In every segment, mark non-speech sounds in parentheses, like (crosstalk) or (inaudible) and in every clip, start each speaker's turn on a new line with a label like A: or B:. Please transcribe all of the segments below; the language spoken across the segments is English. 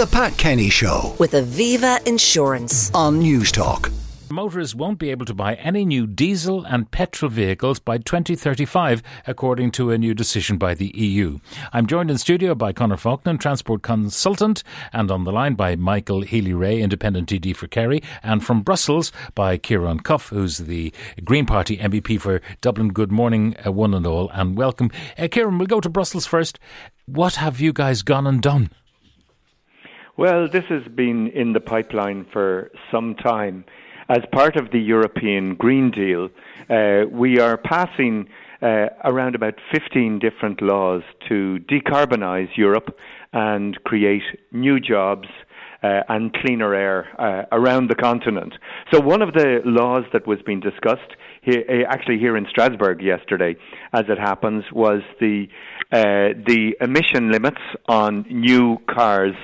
A: The Pat Kenny Show
B: with Aviva Insurance.
A: on Newstalk.
C: Motorists won't be able to buy any new diesel and petrol vehicles by 2035, according to a new decision by the EU. I'm joined in studio by Conor Faughnan, transport consultant, and on the line by Michael Healy-Rae, independent TD for Kerry, and from Brussels by Ciaran Cuffe, who's the Green Party MEP for Dublin. Good morning, uh, one and all, and welcome. Uh, Ciaran, we'll go to Brussels first. What have you guys gone and done?
D: Well, this has been in the pipeline for some time. As part of the European Green Deal, uh, we are passing uh, around about 15 different laws to decarbonise Europe and create new jobs uh, and cleaner air uh, around the continent. So, one of the laws that was being discussed uh, actually here in Strasbourg yesterday, as it happens, was the uh, the emission limits on new cars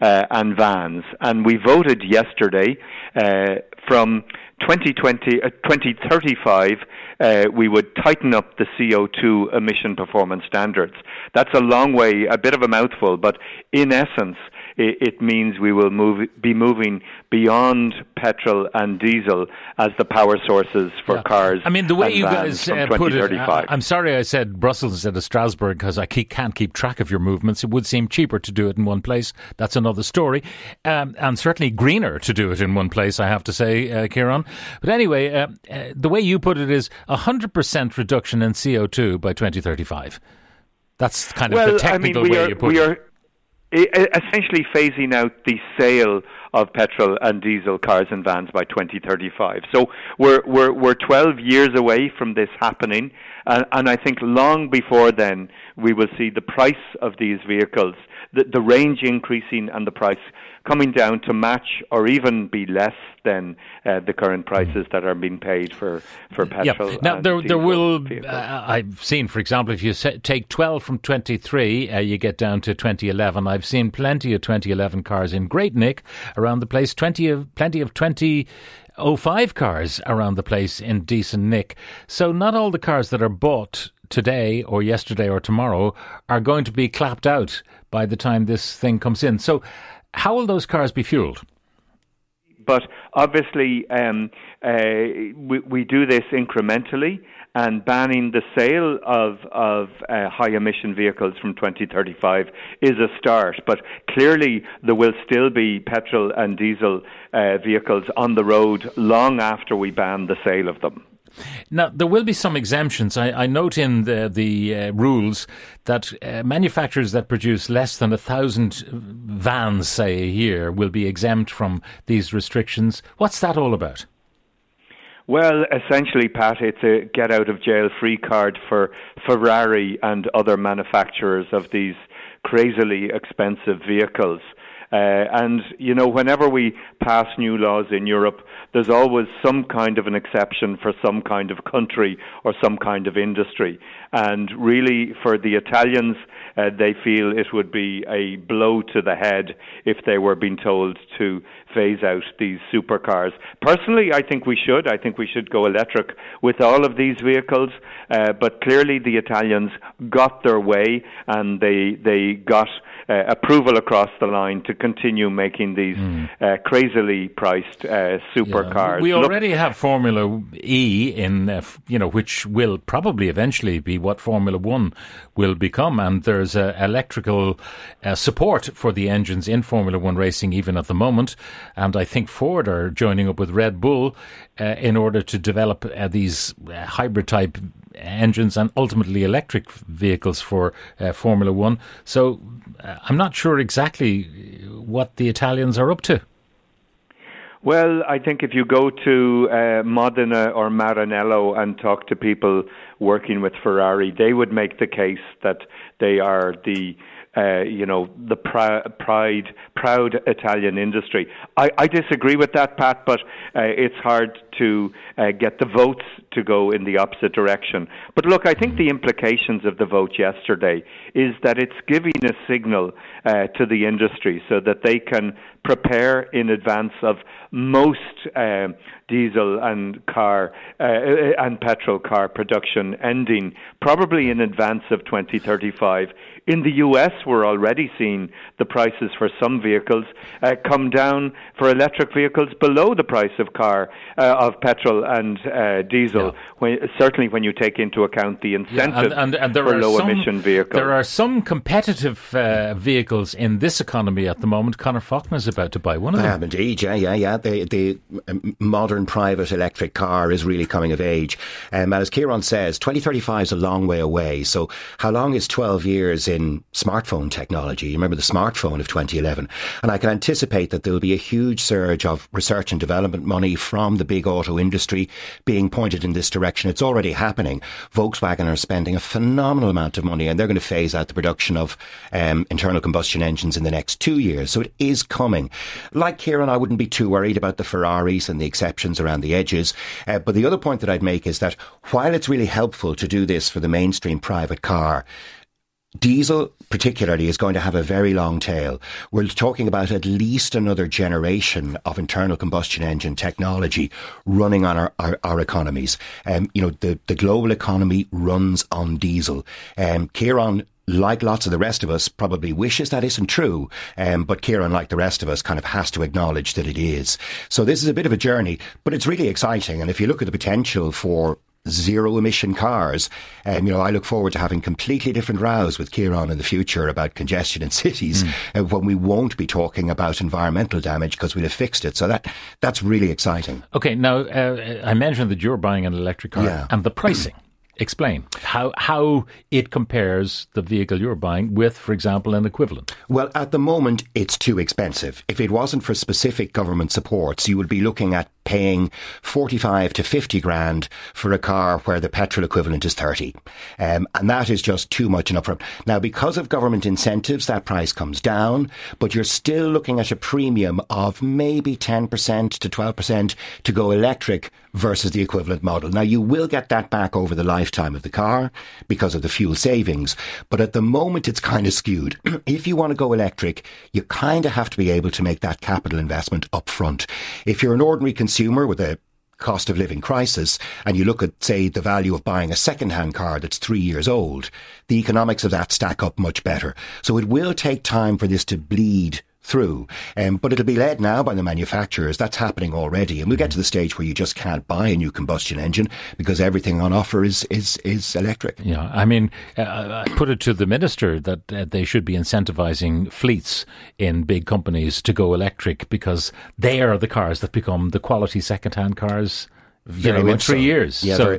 D: uh, and vans, and we voted yesterday uh, from 2020, uh, 2035, uh, we would tighten up the CO2 emission performance standards. That's a long way, a bit of a mouthful, but in essence, it, it means we will move, be moving beyond petrol and diesel as the power sources for
C: Yeah.
D: cars.
C: I mean, the way you guys uh, put it, I, am sorry I said Brussels instead of Strasbourg because I keep, can't keep track of your movements. It would seem cheaper to do it in one place. That's another story. Um, and certainly greener to do it in one place, I have to say, uh, Ciaran. But anyway, uh, uh, the way you put it is 100% reduction in CO2 by 2035. That's kind of
D: well,
C: the technical
D: I mean,
C: way
D: are,
C: you put
D: we
C: it.
D: Essentially phasing out the sale of petrol and diesel cars and vans by 2035. So we're we're we're 12 years away from this happening, and, and I think long before then we will see the price of these vehicles, the, the range increasing, and the price coming down to match or even be less than uh, the current prices that are being paid for for petrol.
C: Yeah. Now there there will. Uh, I've seen, for example, if you take twelve from twenty three, uh, you get down to twenty eleven. I've seen plenty of twenty eleven cars in Great Nick around the place. Twenty of plenty of twenty. 05 cars around the place in decent nick. So not all the cars that are bought today or yesterday or tomorrow are going to be clapped out by the time this thing comes in. So how will those cars be fueled?
D: but obviously um, uh, we, we do this incrementally and banning the sale of, of uh, high emission vehicles from 2035 is a start. But clearly, there will still be petrol and diesel uh, vehicles on the road long after we ban the sale of them.
C: Now, there will be some exemptions. I, I note in the, the uh, rules that uh, manufacturers that produce less than a thousand vans, say, a year, will be exempt from these restrictions. What's that all about?
D: Well, essentially, Pat, it's a get out of jail free card for Ferrari and other manufacturers of these crazily expensive vehicles. Uh, and, you know, whenever we pass new laws in Europe, there's always some kind of an exception for some kind of country or some kind of industry. And really, for the Italians, uh, they feel it would be a blow to the head if they were being told to phase out these supercars. Personally, I think we should. I think we should go electric with all of these vehicles. Uh, but clearly, the Italians got their way and they they got uh, approval across the line to continue making these uh, crazily priced uh, supercars.
C: We
D: Look-
C: already have Formula E in, uh, you know, which will probably eventually be what Formula One will become, and there's uh, electrical uh, support for the engines in Formula One racing even at the moment. And I think Ford are joining up with Red Bull uh, in order to develop uh, these uh, hybrid type engines and ultimately electric vehicles for uh, Formula One. So uh, I'm not sure exactly what the Italians are up to.
D: Well, I think if you go to uh, Modena or Maranello and talk to people working with Ferrari, they would make the case that they are the uh, you know, the pr- pride, proud Italian industry. I, I disagree with that, Pat, but uh, it's hard to uh, get the votes to go in the opposite direction. But look, I think the implications of the vote yesterday is that it's giving a signal uh, to the industry so that they can prepare in advance of most uh, diesel and car uh, and petrol car production ending probably in advance of 2035. In the US, we're already seeing the prices for some vehicles uh, come down for electric vehicles below the price of car uh, of petrol and uh, diesel. Yeah. When, certainly, when you take into account the incentive yeah, and, and, and for low some, emission vehicles.
C: There are some competitive uh, vehicles in this economy at the moment. Conor Faughnan is about to buy one of them.
E: I am indeed. Yeah, yeah, yeah. The, the um, modern private electric car is really coming of age. Um, as Ciaran says, 2035 is a long way away. So, how long is 12 years in smartphone technology? You remember the smartphone of 2011, and I can anticipate that there will be a huge surge of research and development money from the big auto industry being pointed in this direction. It's already happening. Volkswagen are spending a phenomenal amount of money and they're going to phase out the production of um, internal combustion engines in the next two years. So it is coming. Like Ciaran, I wouldn't be too worried about the Ferraris and the exceptions around the edges. Uh, but the other point that I'd make is that while it's really helpful to do this for the mainstream private car, Diesel, particularly, is going to have a very long tail. We're talking about at least another generation of internal combustion engine technology running on our, our, our economies. Um, you know, the, the global economy runs on diesel. Um, Ciaran like lots of the rest of us, probably wishes that isn't true. Um, but Ciaran, like the rest of us, kind of has to acknowledge that it is. So this is a bit of a journey, but it's really exciting. And if you look at the potential for zero emission cars. Um, you know, I look forward to having completely different rows with Ciaran in the future about congestion in (laughs) cities mm. uh, when we won't be talking about environmental damage because we'll have fixed it. So that that's really exciting.
C: Okay, now uh, I mentioned that you're buying an electric car yeah. and the pricing. (clears throat) Explain how how it compares the vehicle you're buying with, for example, an equivalent.
E: Well, at the moment, it's too expensive. If it wasn't for specific government supports, you would be looking at paying 45 to 50 grand for a car where the petrol equivalent is 30. Um, and that is just too much an upfront. Now, because of government incentives, that price comes down, but you're still looking at a premium of maybe 10% to 12% to go electric versus the equivalent model. Now, you will get that back over the lifetime of the car because of the fuel savings, but at the moment it's kind of skewed. (clears throat) if you want to go electric, you kind of have to be able to make that capital investment up front. If you're an ordinary consumer, consumer with a cost of living crisis and you look at, say, the value of buying a second-hand car that's three years old, the economics of that stack up much better. So it will take time for this to bleed through. Um, but it'll be led now by the manufacturers. That's happening already. And we'll get to the stage where you just can't buy a new combustion engine because everything on offer is, is, is electric.
C: Yeah. I mean, uh, I put it to the minister that uh, they should be incentivizing fleets in big companies to go electric because they are the cars that become the quality second-hand cars very you know, in three so. years.
E: Yeah, so.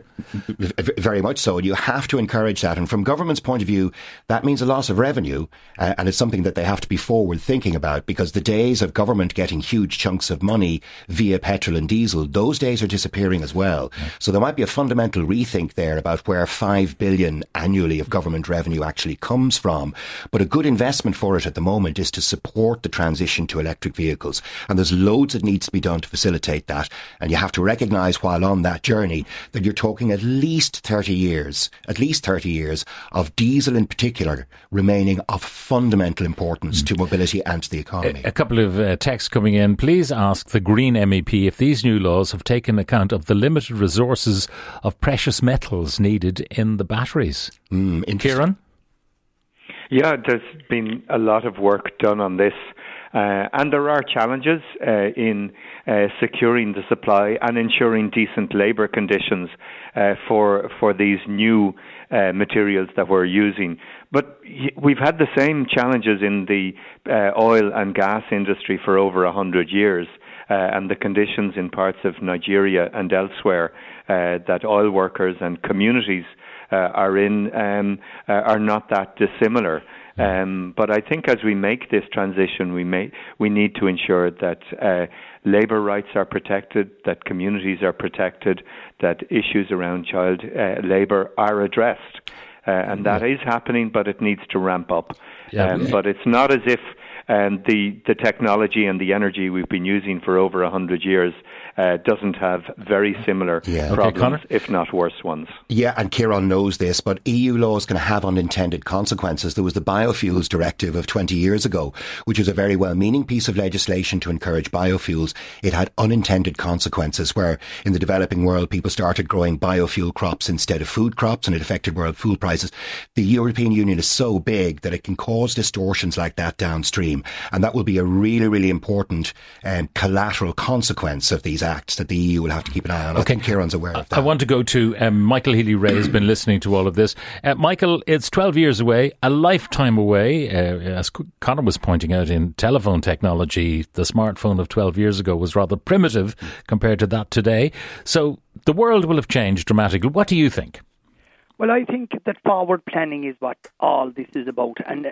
E: very, very, much so. And you have to encourage that. And from government's point of view, that means a loss of revenue. Uh, and it's something that they have to be forward thinking about because the days of government getting huge chunks of money via petrol and diesel, those days are disappearing as well. Yeah. So there might be a fundamental rethink there about where five billion annually of government revenue actually comes from. But a good investment for it at the moment is to support the transition to electric vehicles. And there's loads that needs to be done to facilitate that. And you have to recognize while while on that journey that you're talking at least 30 years, at least 30 years of diesel in particular remaining of fundamental importance mm. to mobility and to the economy.
C: A, a couple of uh, texts coming in. Please ask the Green MEP if these new laws have taken account of the limited resources of precious metals needed in the batteries. Mm, Ciaran?
D: Yeah, there's been a lot of work done on this. Uh, and there are challenges uh, in uh, securing the supply and ensuring decent labour conditions uh, for for these new uh, materials that we're using. But we've had the same challenges in the uh, oil and gas industry for over a hundred years. and the conditions in parts of Nigeria and elsewhere that oil workers and communities are in um, are not that dissimilar. Um, but I think as we make this transition, we may we need to ensure that uh, labour rights are protected, that communities are protected, that issues around child uh, labour are addressed, uh, and that is happening, but it needs to ramp up. Yeah, um, but it's not as if um, the the technology and the energy we've been using for over a hundred years uh, doesn't have very similar yeah. problems, okay, if not worse ones.
E: Yeah, and Ciaran knows this, but EU laws can have unintended consequences. There was the Biofuels Directive of 20 years ago, which was a very well-meaning piece of legislation to encourage biofuels. It had unintended consequences where in the developing world people started growing biofuel crops instead of food crops and it affected world food prices. The European Union is so big that it can cause distortions like that downstream regime. And that will be a really, really important um, collateral consequence of these acts that the EU will have to keep an eye on. Okay. I think Ciaran's aware of that.
C: I want to go to um, Michael Healy-Rae has been listening to all of this. Uh, Michael, it's 12 years away, a lifetime away. Uh, as Conor was pointing out in telephone technology, the smartphone of 12 years ago was rather primitive compared to that today. So the world will have changed dramatically. What do you think?
F: Well, I think that forward planning is what all this is about. And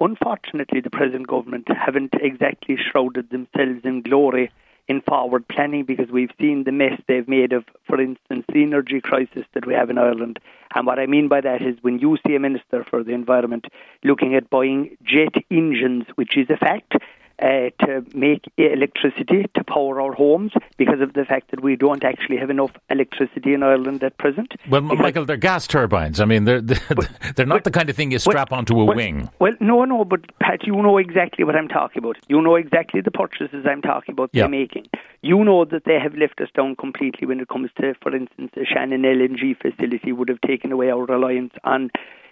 F: unfortunately, the present government haven't exactly shrouded themselves in glory in forward planning because we've seen the mess they've made of, for instance, the energy crisis that we have in Ireland. And what I mean by that is when you see a minister for the environment looking at buying jet engines, which is a fact, uh, to make electricity to power our homes because of the fact that we don't actually have enough electricity in Ireland at present.
C: Well, because Michael, they're gas turbines. I mean, they're they're, but, they're not but, the kind of thing you strap onto a
F: well,
C: wing.
F: Well, no, no, but Pat, you know exactly what I'm talking about. You know exactly the purchases I'm talking about they're making. You know that they have left us down completely when it comes to, for instance, the Shannon LNG facility would have taken away our reliance on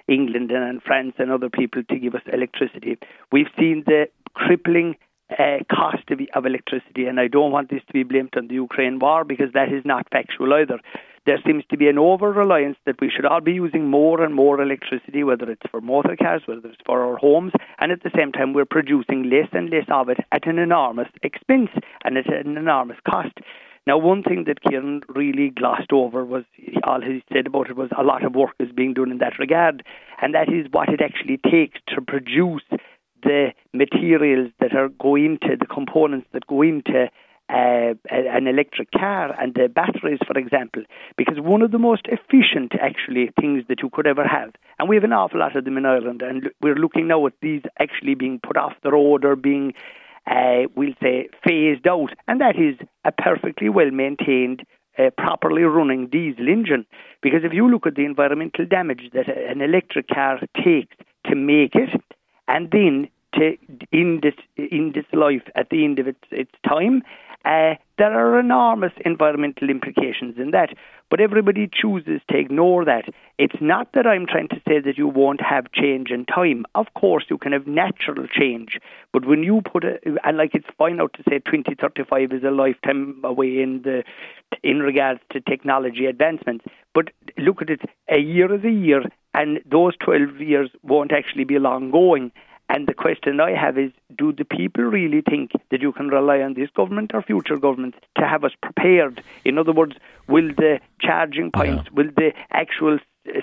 F: England and France and other people to give us electricity. We've seen the crippling uh, cost of, of electricity, and I don't want this to be blamed on the Ukraine war because that is not factual either. There seems to be an over reliance that we should all be using more and more electricity, whether it's for motor cars, whether it's for our homes, and at the same time we're producing less and less of it at an enormous expense and at an enormous cost. Now, one thing that Ciaran really glossed over was all he said about it was a lot of work is being done in that regard, and that is what it actually takes to produce the materials that are go into the components that go into uh, an electric car and the batteries, for example, because one of the most efficient, actually, things that you could ever have, and we have an awful lot of them in Ireland, and we're looking now at these actually being put off the road or being uh, we'll say, phased out, and that is a perfectly well maintained, uh, properly running diesel engine. Because if you look at the environmental damage that an electric car takes to make it, and then to in this in this life at the end of its its time, uh, there are enormous environmental implications in that, but everybody chooses to ignore that. It's not that I'm trying to say that you won't have change in time. Of course, you can have natural change, but when you put it, and like it's fine out to say 2035 is a lifetime away in the in regards to technology advancements, but look at it, a year is a year, and those 12 years won't actually be long going. And the question I have is do the people really think that you can rely on this government or future governments to have us prepared? In other words, will the charging points, will the actual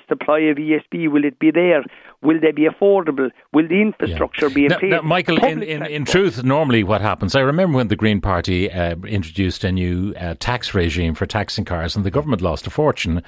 F: supply of ESB, will it be there? Will they be affordable? Will the infrastructure yeah. be in
C: now,
F: place?
C: Now, Michael, in, in, in, truth, normally what happens, I remember when the Green Party uh, introduced a new uh, tax regime for taxing cars, and the government lost a fortune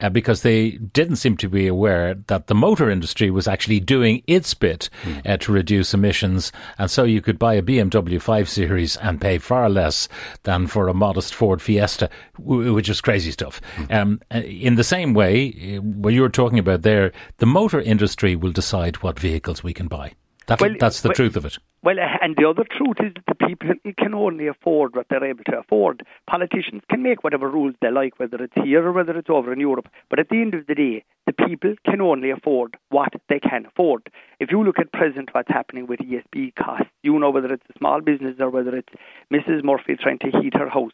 C: uh, because they didn't seem to be aware that the motor industry was actually doing its bit mm. to reduce emissions, and so you could buy a BMW 5 Series and pay far less than for a modest Ford Fiesta, which is crazy stuff. Mm. Um, uh, in the same way, what you were talking about there, the motor industry will decide what vehicles we can buy. That, well, that's the
F: well,
C: truth of it.
F: Well, uh, and the other truth is that the people can only afford what they're able to afford. Politicians can make whatever rules they like, whether it's here or whether it's over in Europe. But at the end of the day, the people can only afford what they can afford. If you look at present what's happening with ESB costs, you know whether it's a small business or whether it's Mrs. Murphy trying to heat her house.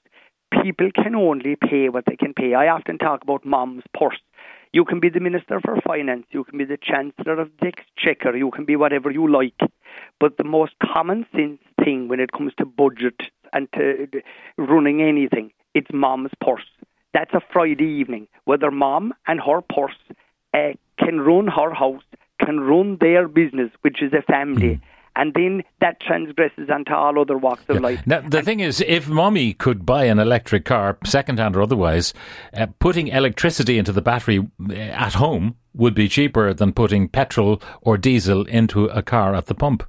F: People can only pay what they can pay. I often talk about mom's purse you can be the Minister for Finance, you can be the Chancellor of the Exchequer, you can be whatever you like. But the most common sense thing when it comes to budget and to running anything, it's mom's purse. That's a Friday evening. Whether mom and her purse uh, can run her house, can run their business, which is a family. Mm and then that transgresses onto all other walks of yeah. life.
C: Now, the
F: and
C: thing is, if mommy could buy an electric car, second-hand or otherwise, uh, putting electricity into the battery uh, at home would be cheaper than putting petrol or diesel into a car at the pump.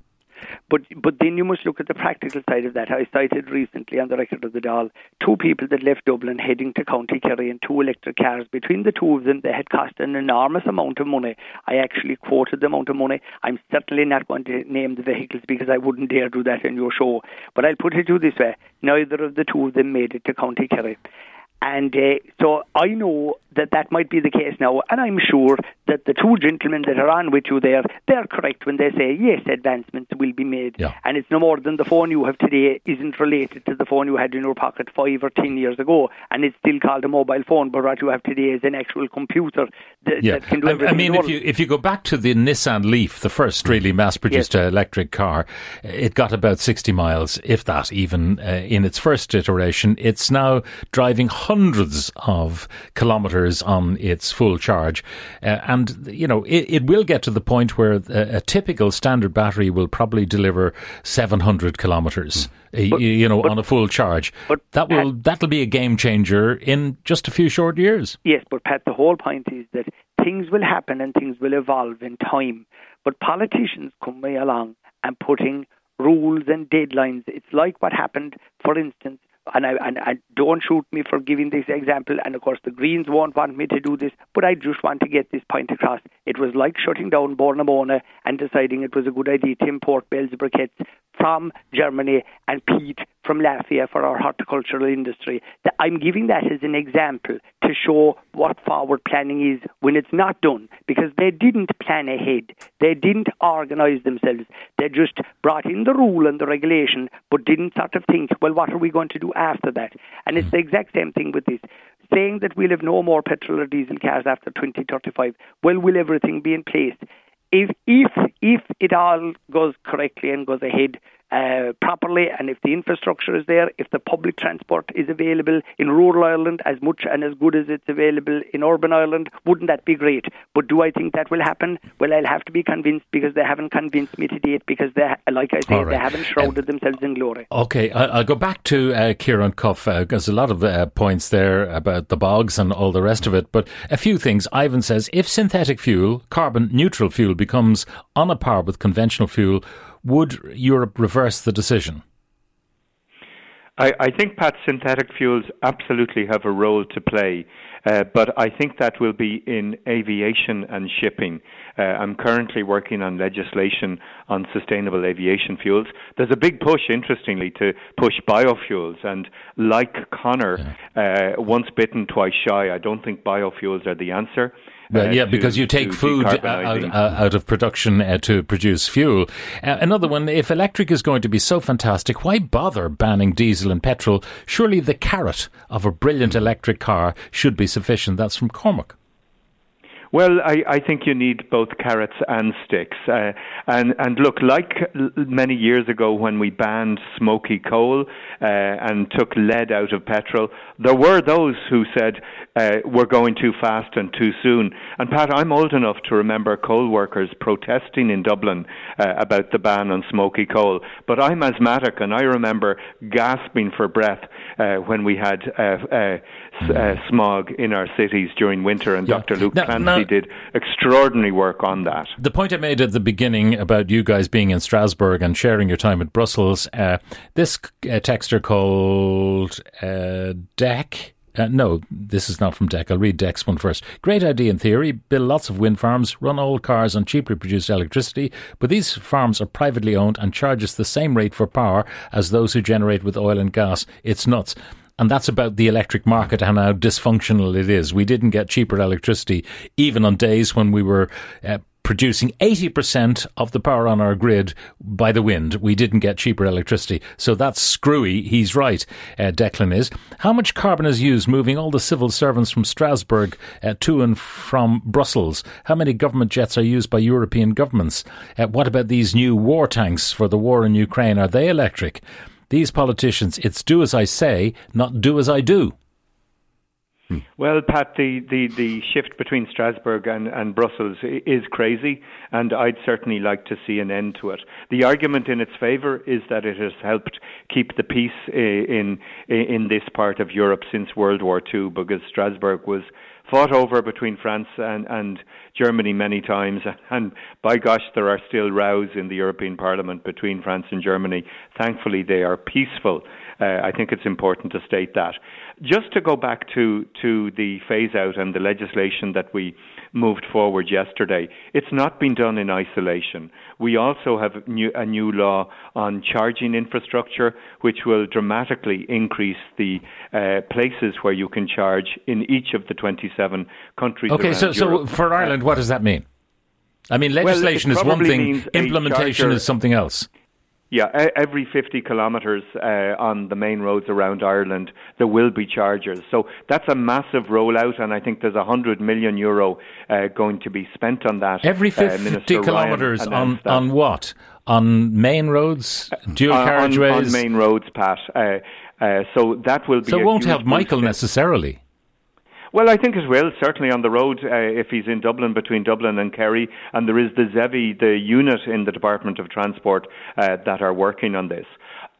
F: But but then you must look at the practical side of that. I cited recently on the record of the Dáil two people that left Dublin heading to County Kerry in two electric cars. Between the two of them, they had cost an enormous amount of money. I actually quoted the amount of money. I'm certainly not going to name the vehicles because I wouldn't dare do that in your show. But I'll put it to you this way: neither of the two of them made it to County Kerry. And uh, so I know that that might be the case now, and I'm sure that the two gentlemen that are on with you there, they're correct when they say yes, advancements will be made,
C: yeah.
F: and it's no more than the phone you have today isn't related to the phone you had in your pocket five or ten years ago, and it's still called a mobile phone, but what you have today is an actual computer that,
C: yeah.
F: that can do everything.
C: I mean, if you if you go back to the Nissan Leaf, the first really mass-produced yes. uh, electric car, it got about sixty miles, if that, even uh, in its first iteration. It's now driving hundreds of kilometres on its full charge, uh, and you know it, it, will get to the point where a, a, typical standard battery will probably deliver seven hundred kilometres. Hmm. Uh, but, you know, but, on a full charge. But that will Pat, that'll be a game changer in just a few short years.
F: Yes, but Pat, the whole point is that things will happen and things will evolve in time. But politicians come way along and putting rules and deadlines. It's like what happened, for instance, and I and, and don't shoot me for giving this example. And of course, the Greens won't want me to do this, but I just want to get this point across. It was like shutting down Bord na Móna and deciding it was a good idea to import Bell's briquettes from Germany and peat from Latvia for our horticultural industry. I'm giving that as an example to show what forward planning is when it's not done because they didn't plan ahead. They didn't organize themselves. They just brought in the rule and the regulation but didn't sort of think, well, what are we going to do after that? And it's hmm. the exact same thing with this. Saying that we'll have no more petrol or diesel cars after 2035, well, will everything be in place? If, if, if it all goes correctly and goes ahead, uh, properly and if the infrastructure is there, if the public transport is available in rural Ireland as much and as good as it's available in urban Ireland, wouldn't that be great? But do I think that will happen? Well, I'll have to be convinced because they haven't convinced me to date because they, like I say, right. they haven't shrouded um, themselves in glory.
C: Okay, I'll go back to uh, Ciaran Cuffe. Uh, there's a lot of uh, points there about the bogs and all the rest of it, but a few things. Ivan says if synthetic fuel, carbon neutral fuel, becomes on a par with conventional fuel, would Europe reverse the decision?
D: I, I think, Pat, synthetic fuels absolutely have a role to play, uh, but I think that will be in aviation and shipping. Uh, I'm currently working on legislation on sustainable aviation fuels. There's a big push, interestingly, to push biofuels, and like Conor, yeah. uh, once bitten, twice shy. I don't think biofuels are the answer.
C: Well, uh, yeah, to, because you take food out, out, of production uh, to produce fuel. Uh, another one, if electric is going to be so fantastic, why bother banning diesel and petrol? Surely the carrot of a brilliant electric car should be sufficient. That's from Cormac.
D: Well, I, I think you need both carrots and sticks. Uh, and, and look, like many years ago when we banned smoky coal uh, and took lead out of petrol, there were those who said uh, we're going too fast and too soon. And Pat, I'm old enough to remember coal workers protesting in Dublin uh, about the ban on smoky coal. But I'm asthmatic and I remember gasping for breath uh, when we had uh, uh, uh, smog in our cities during winter, and yeah. Dr. Luke now, Clancy now, did extraordinary work on that.
C: The point I made at the beginning about you guys being in Strasbourg and sharing your time at Brussels, uh, this uh, texter called uh, Deck. Uh, no, this is not from Deck. I'll read Deck's one first. Great idea in theory. Build lots of wind farms, run old cars on cheaply produced electricity, but these farms are privately owned and charge us the same rate for power as those who generate with oil and gas. It's nuts and that's about the electric market and how dysfunctional it is. We didn't get cheaper electricity even on days when we were uh, producing 80% of the power on our grid by the wind. We didn't get cheaper electricity. So that's screwy. He's right, uh, Declan is. How much carbon is used moving all the civil servants from Strasbourg uh, to and from Brussels? How many government jets are used by European governments? Uh, what about these new war tanks for the war in Ukraine? Are they electric? These politicians, it's do as I say, not do as I do.
D: Hmm. Well, Pat, the, the, the shift between Strasbourg and, and Brussels is crazy, and I'd certainly like to see an end to it. The argument in its favour is that it has helped keep the peace in, in this part of Europe since World War II, because Strasbourg was fought over between France and, and Germany many times, (laughs) and by gosh, there are still rows in the European Parliament between France and Germany. Thankfully, they are peaceful. Uh, I think it's important to state that. Just to go back to, to the phase out and the legislation that we moved forward yesterday, it's not been done in isolation. We also have new, a new law on charging infrastructure, which will dramatically increase the uh, places where you can charge in each of the 27 countries.
C: Okay, so, so for Ireland, what does that mean? I mean, legislation well, is one thing, implementation is something else.
D: Yeah, every 50 kilometres uh, on the main roads around Ireland, there will be chargers. So that's a massive rollout, and I think there's 100 million euro uh, going to be spent on that.
C: Every uh, 50 uh, kilometres on, on what? On main roads, dual uh, carriageways?
D: On, on, main roads, Pat. Uh, so that will be.
C: So it won't help Michael necessarily.
D: Well, I think it will, certainly on the road uh, if he's in Dublin, between Dublin and Kerry. And there is the ZEVI, the unit in the Department of Transport uh, that are working on this.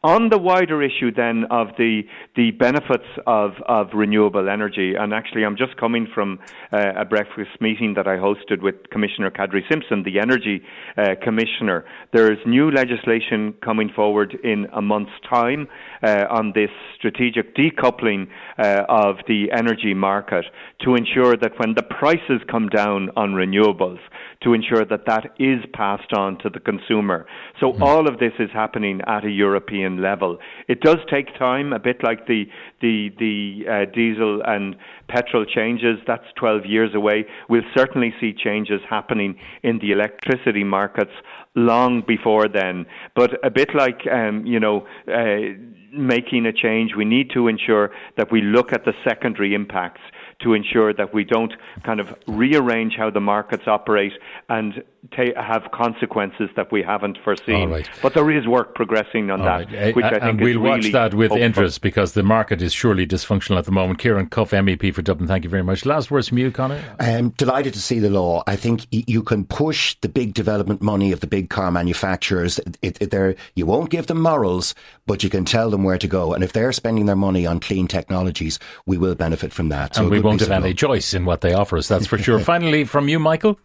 D: On the wider issue then of the, the benefits of, of renewable energy, and actually I'm just coming from uh, a breakfast meeting that I hosted with Commissioner Kadri Simson, the Energy uh, Commissioner. There's new legislation coming forward in a month's time uh, on this strategic decoupling uh, of the energy market to ensure that when the prices come down on renewables, to ensure that that is passed on to the consumer. So mm. all of this is happening at a European level. It does take time, a bit like the the the uh, diesel and petrol changes. That's 12 years away. We'll certainly see changes happening in the electricity markets long before then. But a bit like um, you know. Uh, making a change, we need to ensure that we look at the secondary impacts to ensure that we don't kind of rearrange how the markets operate and ta- have consequences that we haven't foreseen. Right. But there is work progressing on All that, right. which I think
C: and we'll
D: really
C: watch that with hopeful. interest because the market is surely dysfunctional at the moment. Ciaran Cuffe, MEP for Dublin, thank you very much. Last words from you, Conor.
E: I'm delighted to see the law. I think you can push the big development money of the big car manufacturers. It, it, you won't give them morals, but you can tell them where to go. And if they're spending their money on clean technologies, we will benefit from that.
C: So and we won't have any choice in what they offer us, that's for sure. (laughs) Finally, from you, Michael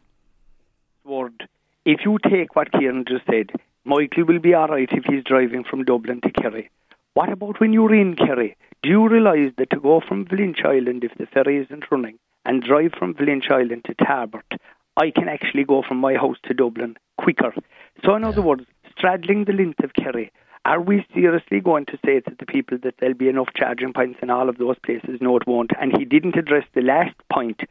F: word. If you take what Ciaran just said, Michael will be all right if he's driving from Dublin to Kerry. What about when you're in Kerry? Do you realise that to go from Valentia Island, if the ferry isn't running, and drive from Valentia Island to Tarbert, I can actually go from my house to Dublin quicker. So, in other words, straddling the length of Kerry, are we seriously going to say to the people that there'll be enough charging points in all of those places? No, it won't. And he didn't address the last point.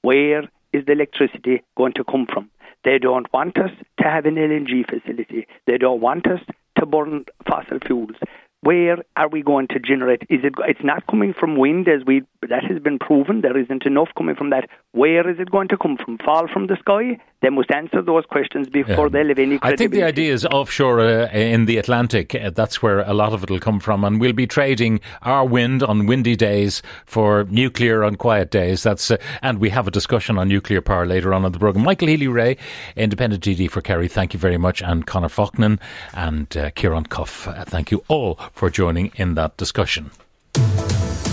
F: Where is the electricity going to come from? They don't want us to have an LNG facility. They don't want us to burn fossil fuels where are we going to generate? Is it? It's not coming from wind, as we that has been proven. There isn't enough coming from that. Where is it going to come from? Fall from the sky? They must answer those questions before yeah. they have any.
C: I think the idea is offshore uh, in the Atlantic. Uh, that's where a lot of it will come from, and we'll be trading our wind on windy days for nuclear on quiet days. That's uh, and we have a discussion on nuclear power later on in the program. Michael Healy-Rae, independent TD for Kerry. Thank you very much, and Conor Faughnan and uh, Ciaran Cuffe. Uh, thank you all for joining in that discussion.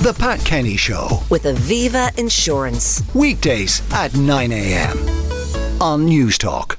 A: The Pat Kenny Show
B: with Aviva Insurance.
A: Weekdays at 9 a.m. on Newstalk.